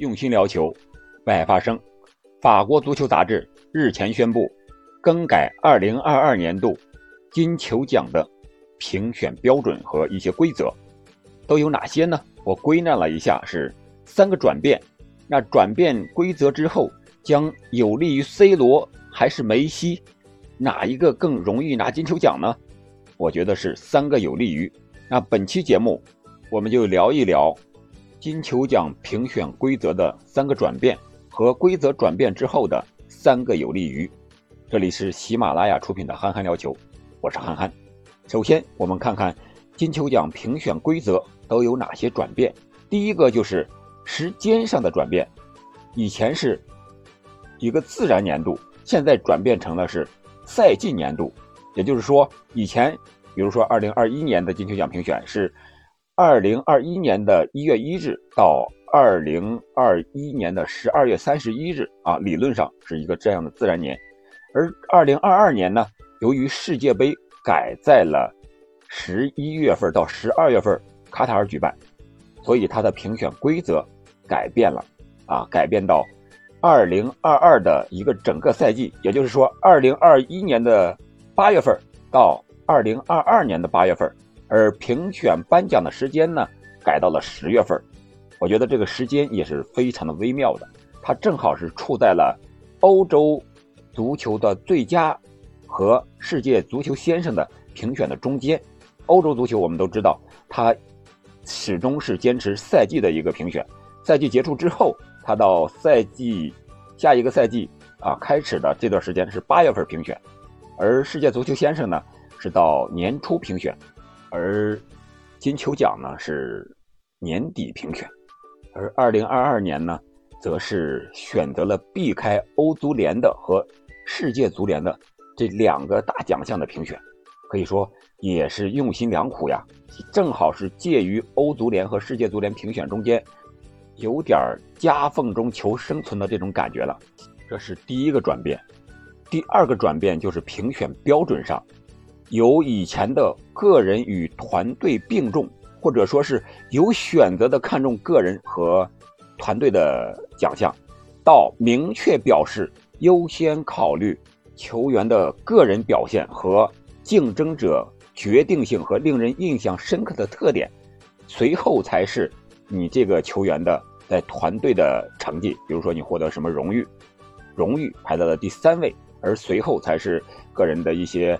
用心聊球，外发声。法国足球杂志日前宣布，更改2022年度金球奖的评选标准和一些规则，都有哪些呢？我归纳了一下，是三个转变。那转变规则之后，将有利于 C 罗还是梅西？哪一个更容易拿金球奖呢？我觉得是三个有利于。那本期节目，我们就聊一聊。金球奖评选规则的三个转变和规则转变之后的三个有利于。这里是喜马拉雅出品的《憨憨聊球》，我是憨憨。首先，我们看看金球奖评选规则都有哪些转变。第一个就是时间上的转变，以前是一个自然年度，现在转变成了是赛季年度。也就是说，以前比如说2021年的金球奖评选是。二零二一年的一月一日到二零二一年的十二月三十一日啊，理论上是一个这样的自然年。而二零二二年呢，由于世界杯改在了十一月份到十二月份卡塔尔举办，所以它的评选规则改变了啊，改变到二零二二的一个整个赛季，也就是说二零二一年的八月份到二零二二年的八月份。而评选颁奖的时间呢，改到了十月份我觉得这个时间也是非常的微妙的，它正好是处在了欧洲足球的最佳和世界足球先生的评选的中间。欧洲足球我们都知道，它始终是坚持赛季的一个评选，赛季结束之后，它到赛季下一个赛季啊开始的这段时间是八月份评选，而世界足球先生呢是到年初评选。而金球奖呢是年底评选，而二零二二年呢，则是选择了避开欧足联的和世界足联的这两个大奖项的评选，可以说也是用心良苦呀，正好是介于欧足联和世界足联评选中间，有点夹缝中求生存的这种感觉了。这是第一个转变，第二个转变就是评选标准上。由以前的个人与团队并重，或者说是有选择的看重个人和团队的奖项，到明确表示优先考虑球员的个人表现和竞争者决定性和令人印象深刻的特点，随后才是你这个球员的在团队的成绩，比如说你获得什么荣誉，荣誉排在了第三位，而随后才是个人的一些。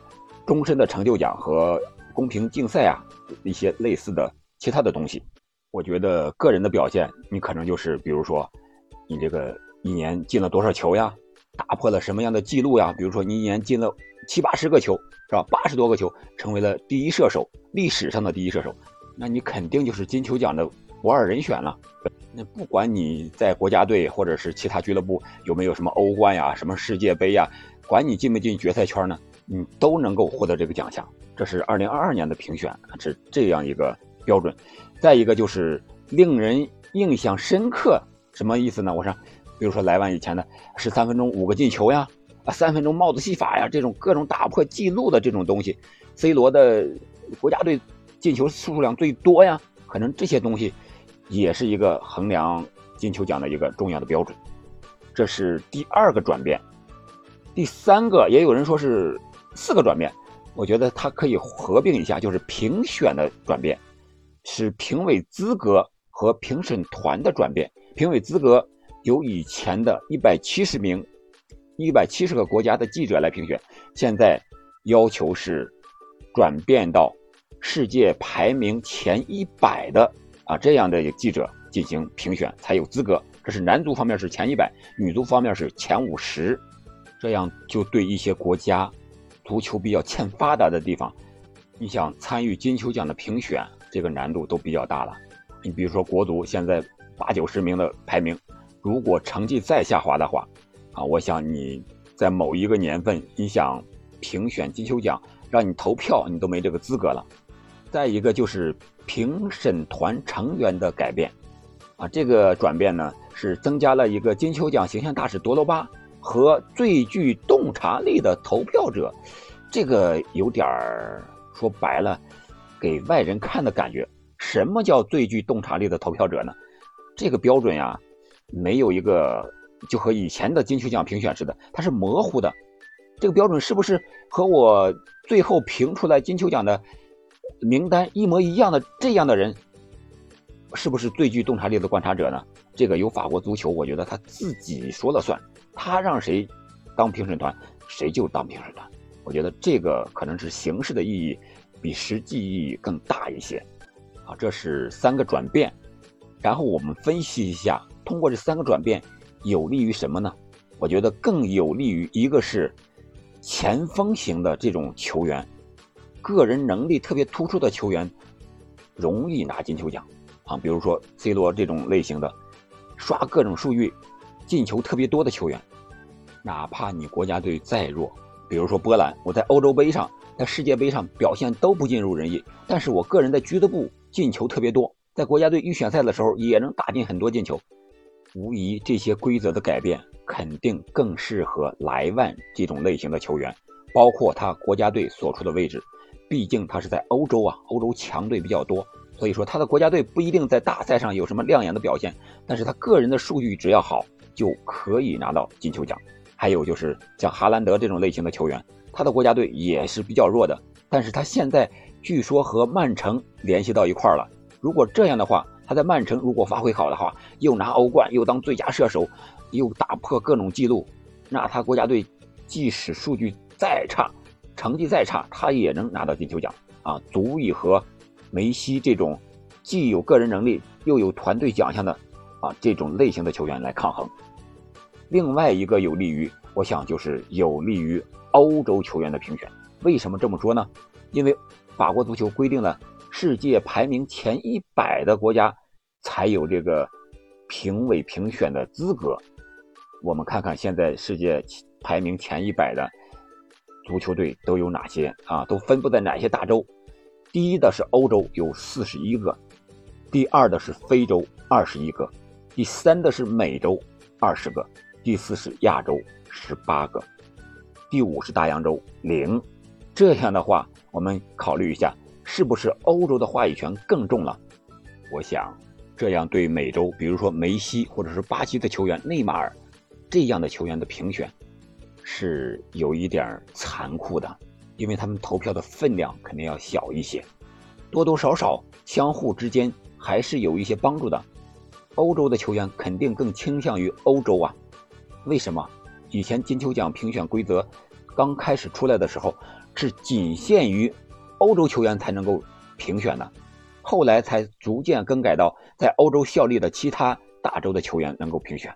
终身的成就奖和公平竞赛啊，一些类似的其他的东西，我觉得个人的表现，你可能就是比如说，你这个一年进了多少球呀，打破了什么样的记录呀？比如说你一年进了七八十个球，是吧？八十多个球，成为了第一射手，历史上的第一射手，那你肯定就是金球奖的不二人选了。那不管你在国家队或者是其他俱乐部有没有什么欧冠呀、什么世界杯呀，管你进没进决赛圈呢？你都能够获得这个奖项，这是二零二二年的评选是这样一个标准。再一个就是令人印象深刻，什么意思呢？我说，比如说莱万以前的十三分钟五个进球呀，啊三分钟帽子戏法呀，这种各种打破记录的这种东西，C 罗的国家队进球数量最多呀，可能这些东西也是一个衡量金球奖的一个重要的标准。这是第二个转变，第三个也有人说是。四个转变，我觉得它可以合并一下，就是评选的转变，是评委资格和评审团的转变。评委资格由以前的一百七十名、一百七十个国家的记者来评选，现在要求是转变到世界排名前一百的啊这样的记者进行评选才有资格。这是男足方面是前一百，女足方面是前五十，这样就对一些国家。足球比较欠发达的地方，你想参与金球奖的评选，这个难度都比较大了。你比如说国足现在八九十名的排名，如果成绩再下滑的话，啊，我想你在某一个年份，你想评选金球奖，让你投票，你都没这个资格了。再一个就是评审团成员的改变，啊，这个转变呢是增加了一个金球奖形象大使多罗巴。和最具洞察力的投票者，这个有点儿说白了，给外人看的感觉。什么叫最具洞察力的投票者呢？这个标准呀，没有一个就和以前的金球奖评选似的，它是模糊的。这个标准是不是和我最后评出来金球奖的名单一模一样的？这样的人是不是最具洞察力的观察者呢？这个由法国足球，我觉得他自己说了算，他让谁当评审团，谁就当评审团。我觉得这个可能是形式的意义比实际意义更大一些。啊，这是三个转变，然后我们分析一下，通过这三个转变有利于什么呢？我觉得更有利于一个是。前锋型的这种球员，个人能力特别突出的球员，容易拿金球奖啊。比如说 C 罗这种类型的，刷各种数据、进球特别多的球员，哪怕你国家队再弱，比如说波兰，我在欧洲杯上、在世界杯上表现都不尽如人意，但是我个人在俱乐部进球特别多，在国家队预选赛的时候也能打进很多进球。无疑，这些规则的改变。肯定更适合莱万这种类型的球员，包括他国家队所处的位置，毕竟他是在欧洲啊，欧洲强队比较多，所以说他的国家队不一定在大赛上有什么亮眼的表现，但是他个人的数据只要好，就可以拿到金球奖。还有就是像哈兰德这种类型的球员，他的国家队也是比较弱的，但是他现在据说和曼城联系到一块儿了，如果这样的话，他在曼城如果发挥好的话，又拿欧冠，又当最佳射手。又打破各种记录，那他国家队即使数据再差，成绩再差，他也能拿到金球奖啊，足以和梅西这种既有个人能力又有团队奖项的啊这种类型的球员来抗衡。另外一个有利于，我想就是有利于欧洲球员的评选。为什么这么说呢？因为法国足球规定了世界排名前一百的国家才有这个评委评选的资格。我们看看现在世界排名前一百的足球队都有哪些啊？都分布在哪些大洲？第一的是欧洲，有四十一个；第二的是非洲，二十一个；第三的是美洲，二十个；第四是亚洲，十八个；第五是大洋洲，零。这样的话，我们考虑一下，是不是欧洲的话语权更重了？我想，这样对美洲，比如说梅西或者是巴西的球员内马尔。这样的球员的评选是有一点残酷的，因为他们投票的分量肯定要小一些，多多少少相互之间还是有一些帮助的。欧洲的球员肯定更倾向于欧洲啊？为什么？以前金球奖评选规则刚开始出来的时候是仅限于欧洲球员才能够评选的，后来才逐渐更改到在欧洲效力的其他大洲的球员能够评选。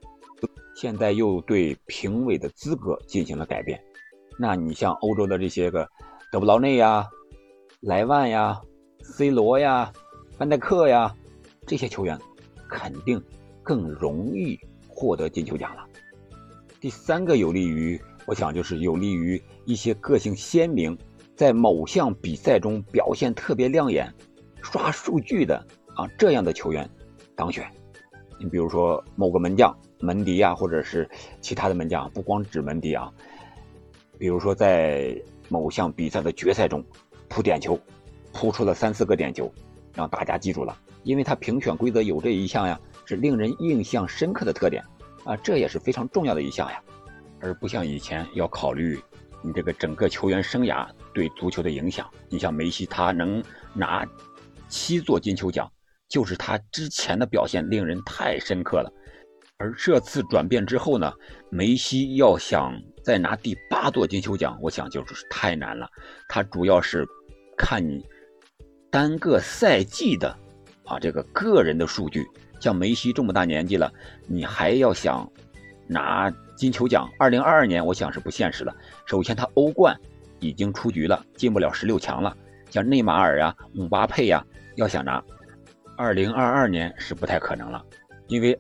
现在又对评委的资格进行了改变，那你像欧洲的这些个德布劳内呀、莱万呀、C 罗呀、范戴克呀这些球员，肯定更容易获得金球奖了。第三个有利于，我想就是有利于一些个性鲜明，在某项比赛中表现特别亮眼、刷数据的啊这样的球员当选。你比如说某个门将。门迪啊，或者是其他的门将，不光指门迪啊。比如说，在某项比赛的决赛中，扑点球，扑出了三四个点球，让大家记住了，因为他评选规则有这一项呀，是令人印象深刻的特点啊，这也是非常重要的一项呀。而不像以前要考虑你这个整个球员生涯对足球的影响。你像梅西，他能拿七座金球奖，就是他之前的表现令人太深刻了。而这次转变之后呢，梅西要想再拿第八座金球奖，我想就是太难了。他主要是看你单个赛季的啊这个个人的数据。像梅西这么大年纪了，你还要想拿金球奖，二零二二年我想是不现实了。首先他欧冠已经出局了，进不了十六强了。像内马尔呀、姆巴佩呀，要想拿二零二二年是不太可能了，因为。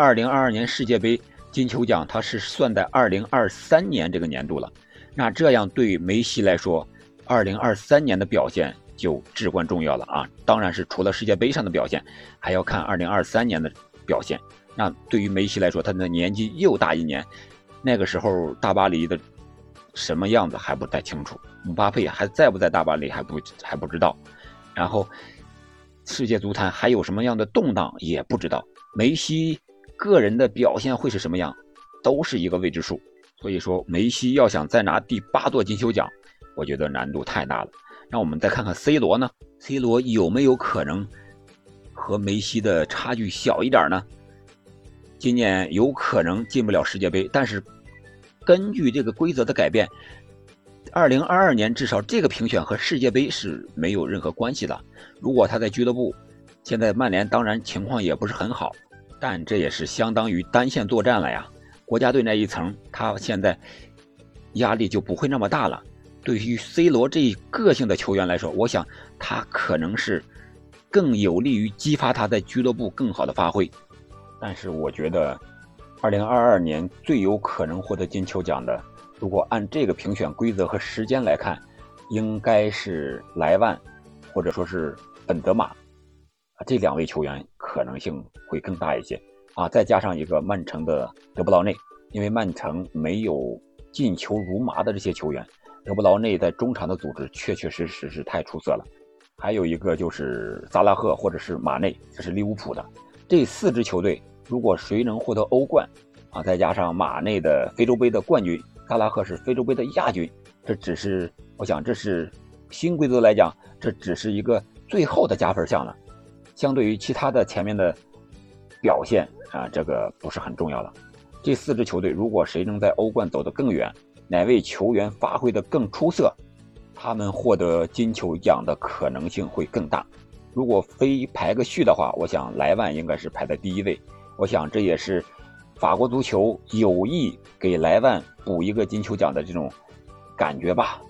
二零二二年世界杯金球奖，它是算在二零二三年这个年度了。那这样对梅西来说，二零二三年的表现就至关重要了啊！当然是除了世界杯上的表现，还要看二零二三年的表现。那对于梅西来说，他的年纪又大一年，那个时候大巴黎的什么样子还不太清楚，姆巴佩还在不在大巴黎还不还不知道。然后世界足坛还有什么样的动荡也不知道。梅西。个人的表现会是什么样，都是一个未知数。所以说，梅西要想再拿第八座金球奖，我觉得难度太大了。让我们再看看 C 罗呢？C 罗有没有可能和梅西的差距小一点呢？今年有可能进不了世界杯，但是根据这个规则的改变，二零二二年至少这个评选和世界杯是没有任何关系的。如果他在俱乐部，现在曼联当然情况也不是很好，但这也是相当于单线作战了呀。国家队那一层，他现在压力就不会那么大了。对于 C 罗这一个性的球员来说，我想他可能是更有利于激发他在俱乐部更好的发挥。但是我觉得，二零二二年最有可能获得金球奖的，如果按这个评选规则和时间来看，应该是莱万，或者说是本泽马，啊，这两位球员可能性会更大一些啊。再加上一个曼城的德布劳内，因为曼城没有进球如麻的这些球员，德布劳内在中场的组织确确实实是太出色了。还有一个就是萨拉赫或者是马内，这是利物浦的。这四支球队，如果谁能获得欧冠，啊，再加上马内的非洲杯的冠军，萨拉赫是非洲杯的亚军，这只是，我想这是新规则来讲，这只是一个最后的加分项了。相对于其他的前面的表现啊，这个不是很重要了。这四支球队，如果谁能在欧冠走得更远，哪位球员发挥得更出色，他们获得金球奖的可能性会更大。如果非排个序的话，我想莱万应该是排在第一位。我想这也是法国足球有意给莱万补一个金球奖的这种感觉吧？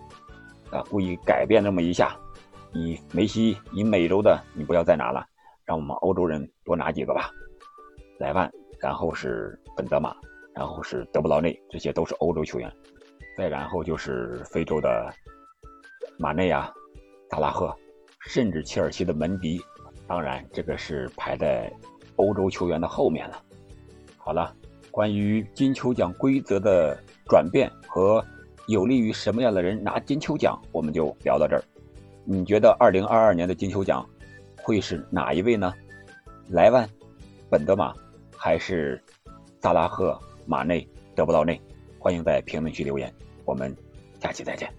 啊，故意改变这么一下，你梅西，你美洲的你不要再拿了，让我们欧洲人多拿几个吧。莱万，然后是本泽马，然后是德布劳内，这些都是欧洲球员。再然后就是非洲的马内啊，萨拉赫。甚至切尔西的门迪，当然这个是排在欧洲球员的后面了。好了，关于金球奖规则的转变和有利于什么样的人拿金球奖，我们就聊到这儿。你觉得2022年的金球奖会是哪一位呢？莱万、本德马，还是萨拉赫、马内、德布劳内？欢迎在评论区留言，我们下期再见。